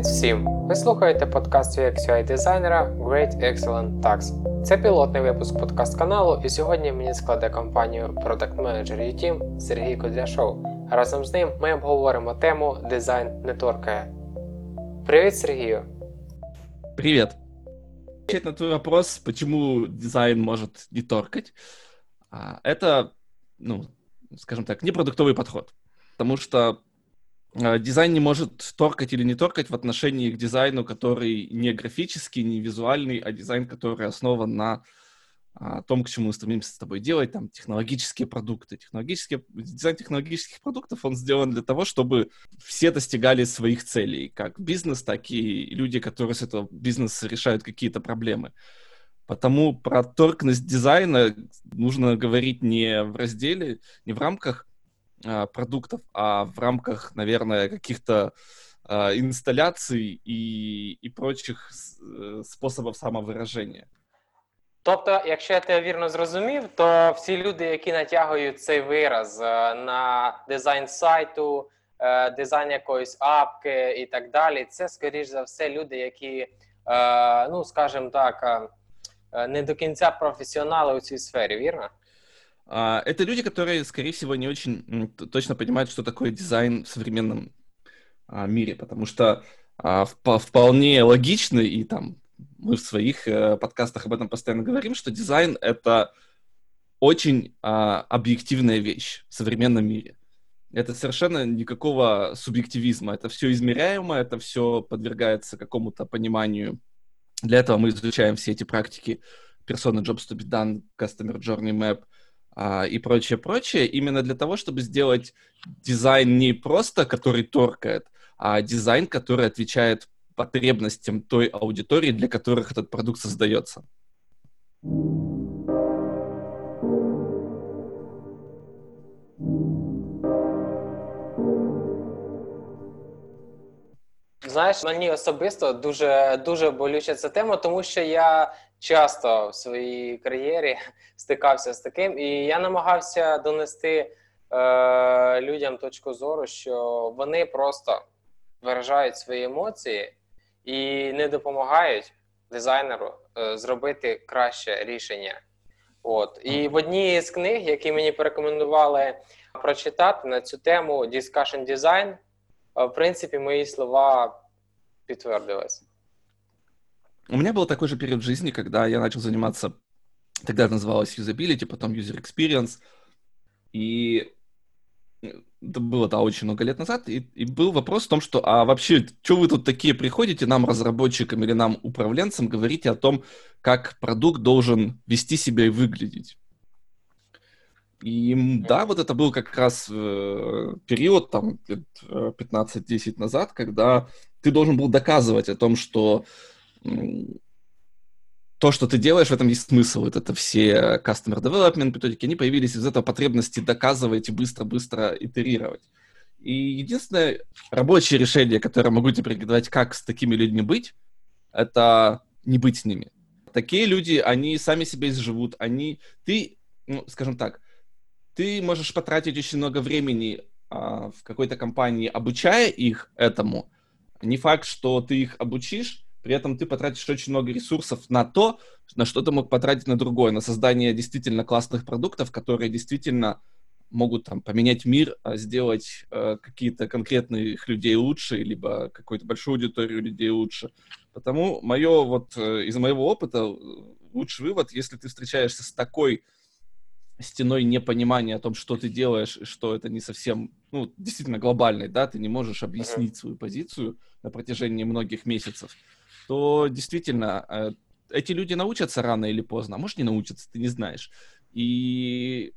Привіт всім! Ви слухаєте подкаст UX UI дизайнера Great Excellent Tax. Це пілотний випуск подкаст каналу, і сьогодні мені складе компанію Product Manager UTeam Сергій Кудряшов. Разом з ним ми обговоримо тему Дизайн не торкає. Привіт, Сергію! Привет. Отвечать на твой вопрос, почему дизайн может не торкать, это, ну, скажем так, не продуктовый подход. Потому что дизайн не может торкать или не торкать в отношении к дизайну, который не графический, не визуальный, а дизайн, который основан на а, том, к чему мы стремимся с тобой делать, там, технологические продукты. Технологические, дизайн технологических продуктов, он сделан для того, чтобы все достигали своих целей, как бизнес, так и люди, которые с этого бизнеса решают какие-то проблемы. Потому про торкность дизайна нужно говорить не в разделе, не в рамках продуктов, а в рамках, наверное, каких-то инсталляций и, и прочих э, способов самовыражения. Тобто, якщо я тебе вірно зрозумів, то всі люди, які натягують цей вираз е, на дизайн сайту, е, дизайн якоїсь апки і так далі, це скоріш за все люди, які, е, ну скажімо так, не до кінця професіонали у цій сфері, вірно? А, Это люди, которые, скорее всего, не очень точно понимают, что такое дизайн в современном а, мире, потому что а, впо- вполне логично, и там мы в своих э, подкастах об этом постоянно говорим, что дизайн — это очень объективная вещь в современном мире. Это совершенно никакого субъективизма. Это все измеряемо, это все подвергается какому-то пониманию. Для этого мы изучаем все эти практики Persona Jobs to be done, Customer Journey Map а, и прочее, прочее, именно для того, чтобы сделать дизайн не просто, который торкает, а дизайн, который отвечает потребностям той аудитории, для которых этот продукт создается. Знаєш, мені особисто дуже дуже болюча ця тема, тому що я часто в своїй кар'єрі стикався з таким, і я намагався донести е, людям точку зору, що вони просто виражають свої емоції і не допомагають дизайнеру е, зробити краще рішення. От і в одній з книг, які мені порекомендували прочитати на цю тему Discussion Design, В принципі, мої слова підтвердились. У меня был такой же период жизни, когда я начал заниматься, тогда это называлось юзабилити, потом user experience, и это было, да, очень много лет назад, и, и был вопрос в том, что, а вообще, что вы тут такие приходите, нам, разработчикам или нам, управленцам, говорите о том, как продукт должен вести себя и выглядеть? И да, вот это был как раз э, период, там, лет, э, 15-10 назад, когда ты должен был доказывать о том, что то, что ты делаешь, в этом есть смысл. Вот это все customer development методики, они появились из этого потребности доказывать и быстро-быстро итерировать. И единственное рабочее решение, которое могу тебе порекомендовать, как с такими людьми быть, это не быть с ними. Такие люди, они сами себя изживут, они... Ты, ну, скажем так, ты можешь потратить очень много времени а, в какой-то компании, обучая их этому. Не факт, что ты их обучишь, при этом ты потратишь очень много ресурсов на то, на что ты мог потратить на другое, на создание действительно классных продуктов, которые действительно могут там поменять мир, а, сделать э, какие-то конкретных людей лучше, либо какую-то большую аудиторию людей лучше. Потому мое вот э, из моего опыта э, лучший вывод, если ты встречаешься с такой стеной непонимания о том, что ты делаешь, и что это не совсем, ну, действительно глобальный, да, ты не можешь объяснить свою позицию на протяжении многих месяцев, то действительно э, эти люди научатся рано или поздно, а может не научатся, ты не знаешь. И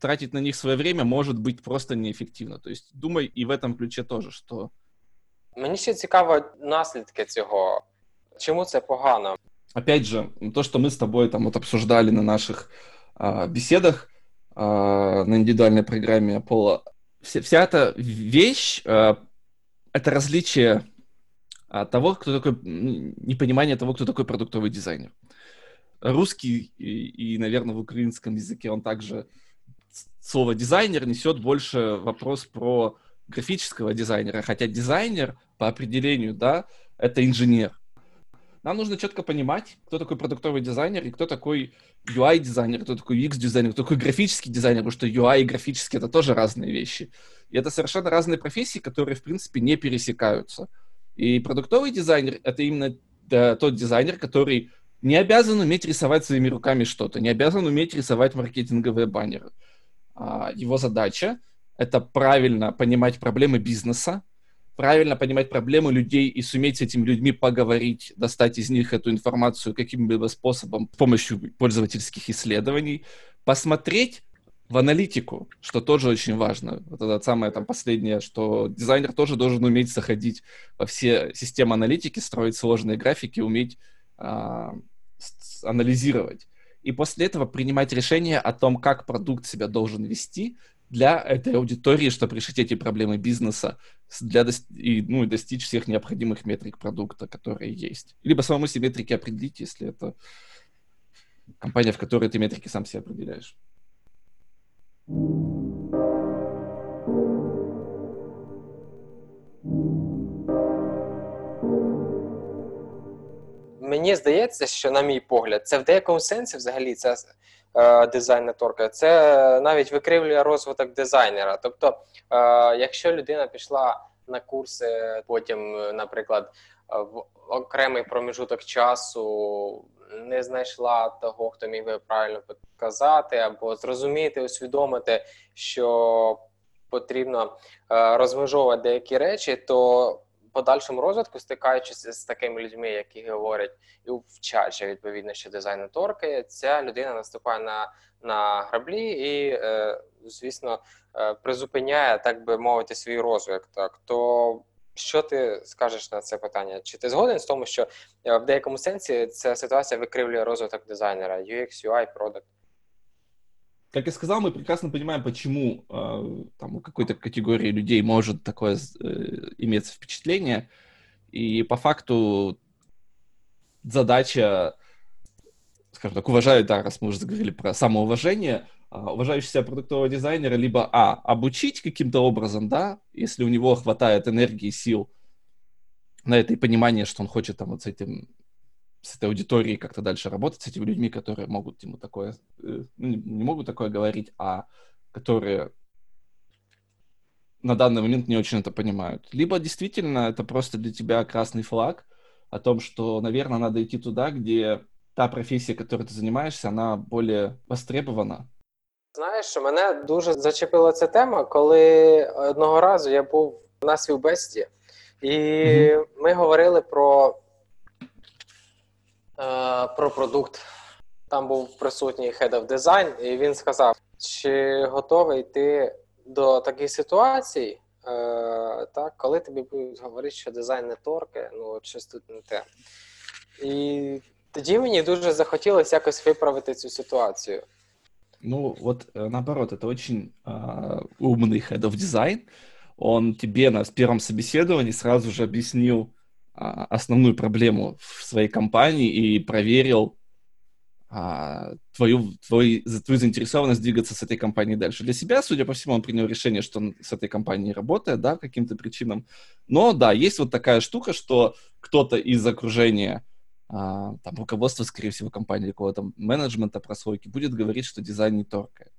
тратить на них свое время может быть просто неэффективно. То есть думай и в этом ключе тоже, что Мені ще цікаво наслідки цього. Чому це погано? опять же, то, что мы с тобой там вот обсуждали на наших а, беседах а, на индивидуальной программе Пола, вся, вся эта вещь, а, это различие того, кто такой, непонимание того, кто такой продуктовый дизайнер. Русский и, и, наверное, в украинском языке он также слово дизайнер несет больше вопрос про графического дизайнера, хотя дизайнер, по определению, да, это инженер. Нам нужно четко понимать, кто такой продуктовый дизайнер и кто такой UI-дизайнер, кто такой UX-дизайнер, кто такой графический дизайнер, потому что UI и графический — это тоже разные вещи. И это совершенно разные профессии, которые, в принципе, не пересекаются. И продуктовый дизайнер — это именно да, тот дизайнер, который не обязан уметь рисовать своими руками что-то, не обязан уметь рисовать маркетинговые баннеры. А, его задача — это правильно понимать проблемы бизнеса, правильно понимать проблемы людей и суметь с этими людьми поговорить, достать из них эту информацию каким-либо способом с помощью пользовательских исследований, посмотреть в аналитику, что тоже очень важно. Вот это самое там последнее, что дизайнер тоже должен уметь заходить во все системы аналитики, строить сложные графики, уметь а, анализировать. И после этого принимать решение о том, как продукт себя должен вести для этой аудитории, чтобы решить эти проблемы бизнеса для и, ну, и достичь всех необходимых метрик продукта, которые есть. Либо самому себе метрики определить, если это компания, в которой ты метрики сам себе определяешь. Мені здається, що, на мій погляд, це в деякому сенсі взагалі це е, дизайн нетворка, це навіть викривлює розвиток дизайнера. Тобто, е, якщо людина пішла на курси, потім, наприклад, в окремий проміжуток часу не знайшла того, хто міг би правильно показати, або зрозуміти, усвідомити, що потрібно е, розмежовувати деякі речі, то подальшому розвитку, стикаючись з такими людьми, які говорять і вчать відповідно, що дизайн торкає, ця людина наступає на на граблі і, е, звісно, е, призупиняє, так би мовити, свій розвиток. Так то що ти скажеш на це питання? Чи ти згоден з тому, що в деякому сенсі ця ситуація викривлює розвиток дизайнера, UX, UI, продукт? Как я сказал, мы прекрасно понимаем, почему э, там, у какой-то категории людей может такое э, иметься впечатление. И по факту задача, скажем так, уважаю, да, раз мы уже заговорили про самоуважение, а, уважающего себя продуктового дизайнера либо, а, обучить каким-то образом, да, если у него хватает энергии, сил на это и понимание, что он хочет там вот с этим, с этой аудиторией как-то дальше работать, с этими людьми, которые могут ему такое, э, ну, не могут такое говорить, а которые на данный момент не очень это понимают. Либо действительно это просто для тебя красный флаг о том, что, наверное, надо идти туда, где та профессия, которой ты занимаешься, она более востребована, Знаєш, мене дуже зачепила ця тема, коли одного разу я був на співбесіді, і mm-hmm. ми говорили про е, про продукт. Там був присутній Head of Design, і він сказав, чи готовий ти до таких ситуацій, е, так, коли тобі будуть говорити, що дизайн не торки, ну от щось тут не те. І тоді мені дуже захотілося якось виправити цю ситуацію. Ну, вот э, наоборот, это очень э, умный head of design. Он тебе на первом собеседовании сразу же объяснил э, основную проблему в своей компании и проверил э, твою, твою, твою заинтересованность двигаться с этой компанией дальше. Для себя, судя по всему, он принял решение, что он с этой компанией работает, да, каким-то причинам. Но да, есть вот такая штука, что кто-то из окружения а, там руководство, скорее всего, компании какого-то менеджмента прослойки будет говорить, что дизайн не торкает.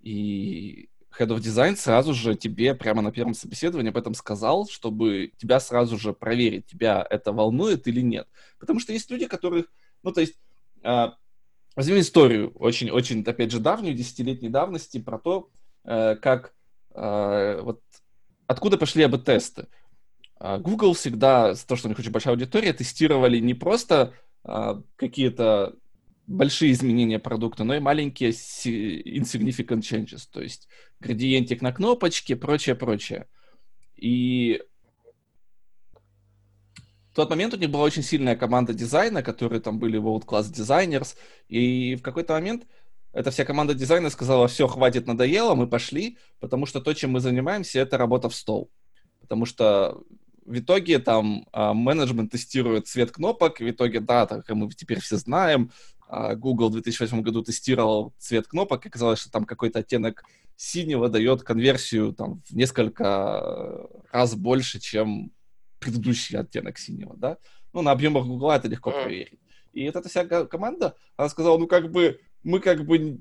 И Head of Design сразу же тебе прямо на первом собеседовании об этом сказал, чтобы тебя сразу же проверить, тебя это волнует или нет. Потому что есть люди, которых, ну, то есть, э, возьмем историю очень-очень, опять же, давнюю, десятилетней давности про то, э, как, э, вот, откуда пошли АБ-тесты. А, Google всегда, то, что у них очень большая аудитория, тестировали не просто а, какие-то большие изменения продукта, но и маленькие insignificant changes, то есть градиентик на кнопочке, прочее, прочее. И в тот момент у них была очень сильная команда дизайна, которые там были world-class designers, и в какой-то момент эта вся команда дизайна сказала, все, хватит, надоело, мы пошли, потому что то, чем мы занимаемся, это работа в стол. Потому что в итоге там а, менеджмент тестирует цвет кнопок, в итоге, да, так мы теперь все знаем, Google в 2008 году тестировал цвет кнопок, и оказалось, что там какой-то оттенок синего дает конверсию там в несколько раз больше, чем предыдущий оттенок синего, да? Ну, на объемах Гугла это легко проверить. И вот эта вся ко- команда, она сказала, ну, как бы, мы как бы,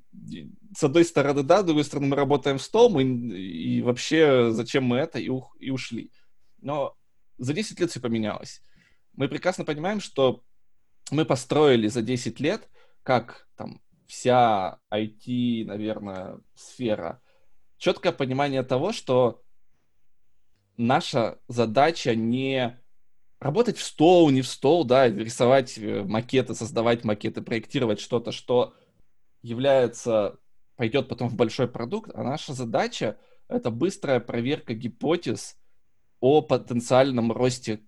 с одной стороны, да, с другой стороны, мы работаем в стол, мы, и вообще, зачем мы это, и, ух- и ушли. Но за 10 лет все поменялось. Мы прекрасно понимаем, что мы построили за 10 лет, как там вся IT, наверное, сфера, четкое понимание того, что наша задача не работать в стол, не в стол, да, рисовать э, макеты, создавать макеты, проектировать что-то, что является, пойдет потом в большой продукт, а наша задача — это быстрая проверка гипотез о потенциальном росте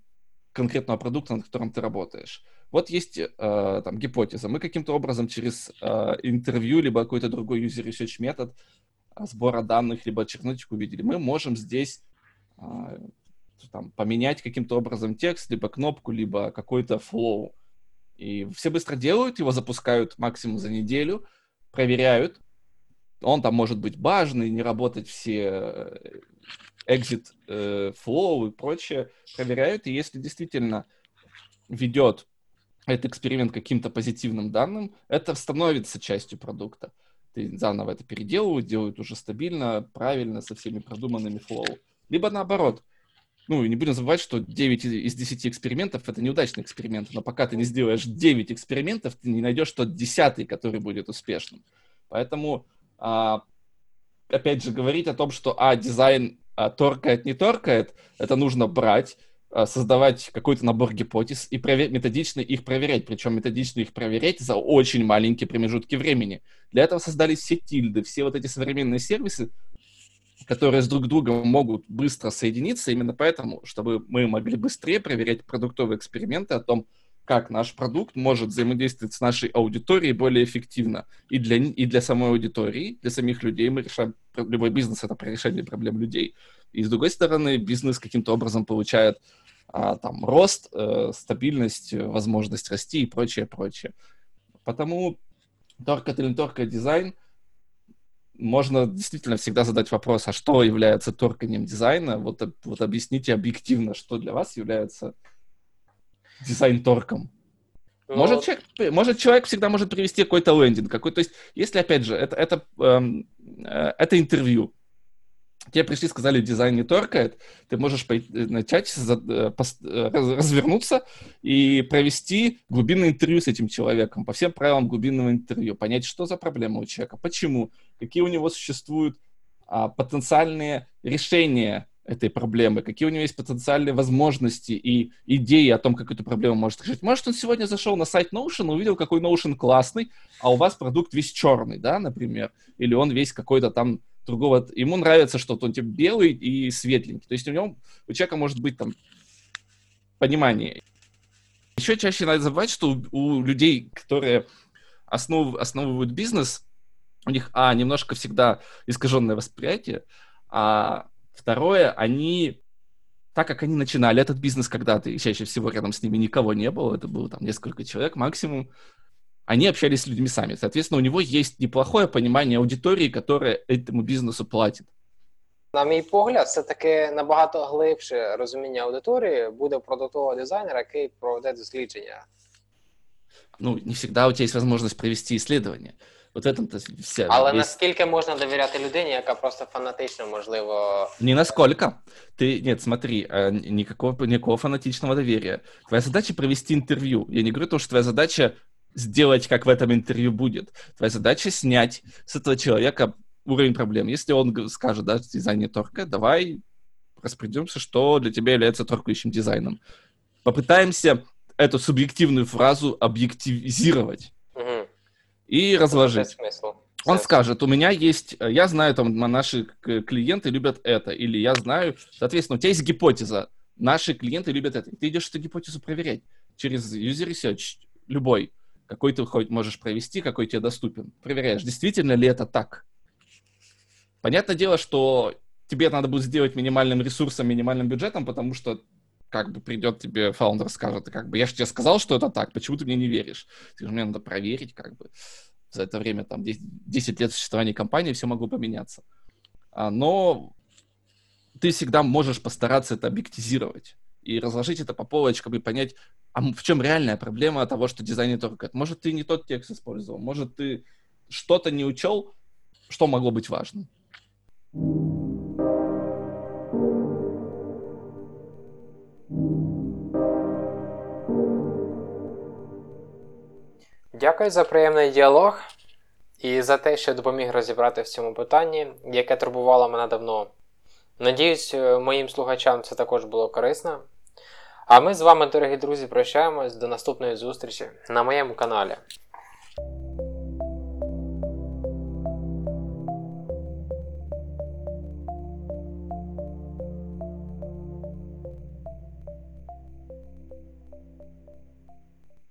конкретного продукта, над которым ты работаешь. Вот есть э, там гипотеза. Мы каким-то образом через э, интервью, либо какой-то другой user research метод э, сбора данных, либо чернотику увидели, мы можем здесь э, там, поменять каким-то образом текст, либо кнопку, либо какой-то flow. И все быстро делают, его запускают максимум за неделю, проверяют. Он там может быть важный, не работать все э, exit э, flow и прочее, проверяют. И если действительно ведет этот эксперимент каким-то позитивным данным, это становится частью продукта. Ты заново это переделывают, делают уже стабильно, правильно, со всеми продуманными флоу. Либо наоборот. Ну, и не будем забывать, что 9 из 10 экспериментов — это неудачные эксперименты, но пока ты не сделаешь 9 экспериментов, ты не найдешь тот десятый, который будет успешным. Поэтому, а, опять же, говорить о том, что, а, дизайн а, торкает, не торкает, это нужно брать, создавать какой-то набор гипотез и провер- методично их проверять. Причем методично их проверять за очень маленькие промежутки времени. Для этого создались все тильды, все вот эти современные сервисы, которые с друг другом могут быстро соединиться, именно поэтому, чтобы мы могли быстрее проверять продуктовые эксперименты о том, как наш продукт может взаимодействовать с нашей аудиторией более эффективно. И для, и для самой аудитории, для самих людей мы решаем, любой бизнес — это решение проблем людей. И с другой стороны, бизнес каким-то образом получает а, там рост, э, стабильность, возможность расти и прочее, прочее. Потому торкает или не дизайн, можно действительно всегда задать вопрос, а что является торканием дизайна? Вот, вот объясните объективно, что для вас является дизайн-торком. Ну, Может, человек, может, человек всегда может привести какой-то лендинг, какой, то есть, если, опять же, это, это, эм, э, это интервью, тебе пришли, сказали, дизайн не торкает, ты можешь пойти, э, начать за- э, пос- э, раз- развернуться и провести глубинное интервью с этим человеком по всем правилам глубинного интервью, понять, что за проблема у человека, почему, какие у него существуют а, потенциальные решения этой проблемы, какие у него есть потенциальные возможности и идеи о том, как эту проблему может решить. Может, он сегодня зашел на сайт Notion, увидел, какой Notion классный, а у вас продукт весь черный, да, например, или он весь какой-то там другого... Ему нравится что-то, он типа белый и светленький. То есть у него, у человека может быть там понимание. Еще чаще надо забывать, что у, у людей, которые основ, основывают бизнес, у них, а, немножко всегда искаженное восприятие, а второе, они, так как они начинали этот бизнес когда-то, и чаще всего рядом с ними никого не было, это было там несколько человек максимум, они общались с людьми сами. Соответственно, у него есть неплохое понимание аудитории, которая этому бизнесу платит. На мій погляд, це таки набагато глибше розуміння аудиторії буде у продуктового дизайнера, який проведе дослідження. Ну, не всегда у тебя есть возможность провести исследование. Вот в этом-то вся... Але весь- наскільки можна довіряти людині, яка просто фанатично, можливо, Не насколько. Ты, нет, смотри, э, никакого, никакого фанатичного доверия. Твоя задача провести интервью. Я не говорю то, что твоя задача сделать, как в этом интервью будет. Твоя задача снять с этого человека уровень проблем. Если он скажет, да, дизайн не торка, давай распределимся, что для тебя является торкающим дизайном. Попытаемся эту субъективную фразу объективизировать угу. и разложить. Он скажет, у меня есть, э, я знаю, там, наши клиенты любят это, или я знаю, соответственно, у тебя есть гипотеза, наши клиенты любят это. И Ты идешь эту гипотезу проверять через user research, любой, какой ты хоть можешь провести, какой тебе доступен. Проверяешь, действительно ли это так. Понятное дело, что тебе надо будет сделать минимальным ресурсом, минимальным бюджетом, потому что как бы придет тебе фаундер, скажет, как бы, я же тебе сказал, что это так, почему ты мне не веришь? Ты же мне надо проверить, как бы за это время, там, 10, 10 лет существования компании, все могло поменяться. А, но ты всегда можешь постараться это объектизировать. и разложить это по полочкам и понять, а м- в чем реальная проблема того, что дизайнер торкает. Может, ты не тот текст использовал, может, ты что-то не учел, что могло быть важным. Дякую за приємний діалог і за те, що допоміг розібрати в цьому питанні, яке турбувало мене давно. Надіюсь, е, моїм слухачам це також було корисно. А ми з вами, дорогі друзі, прощаємось до наступної зустрічі на моєму каналі.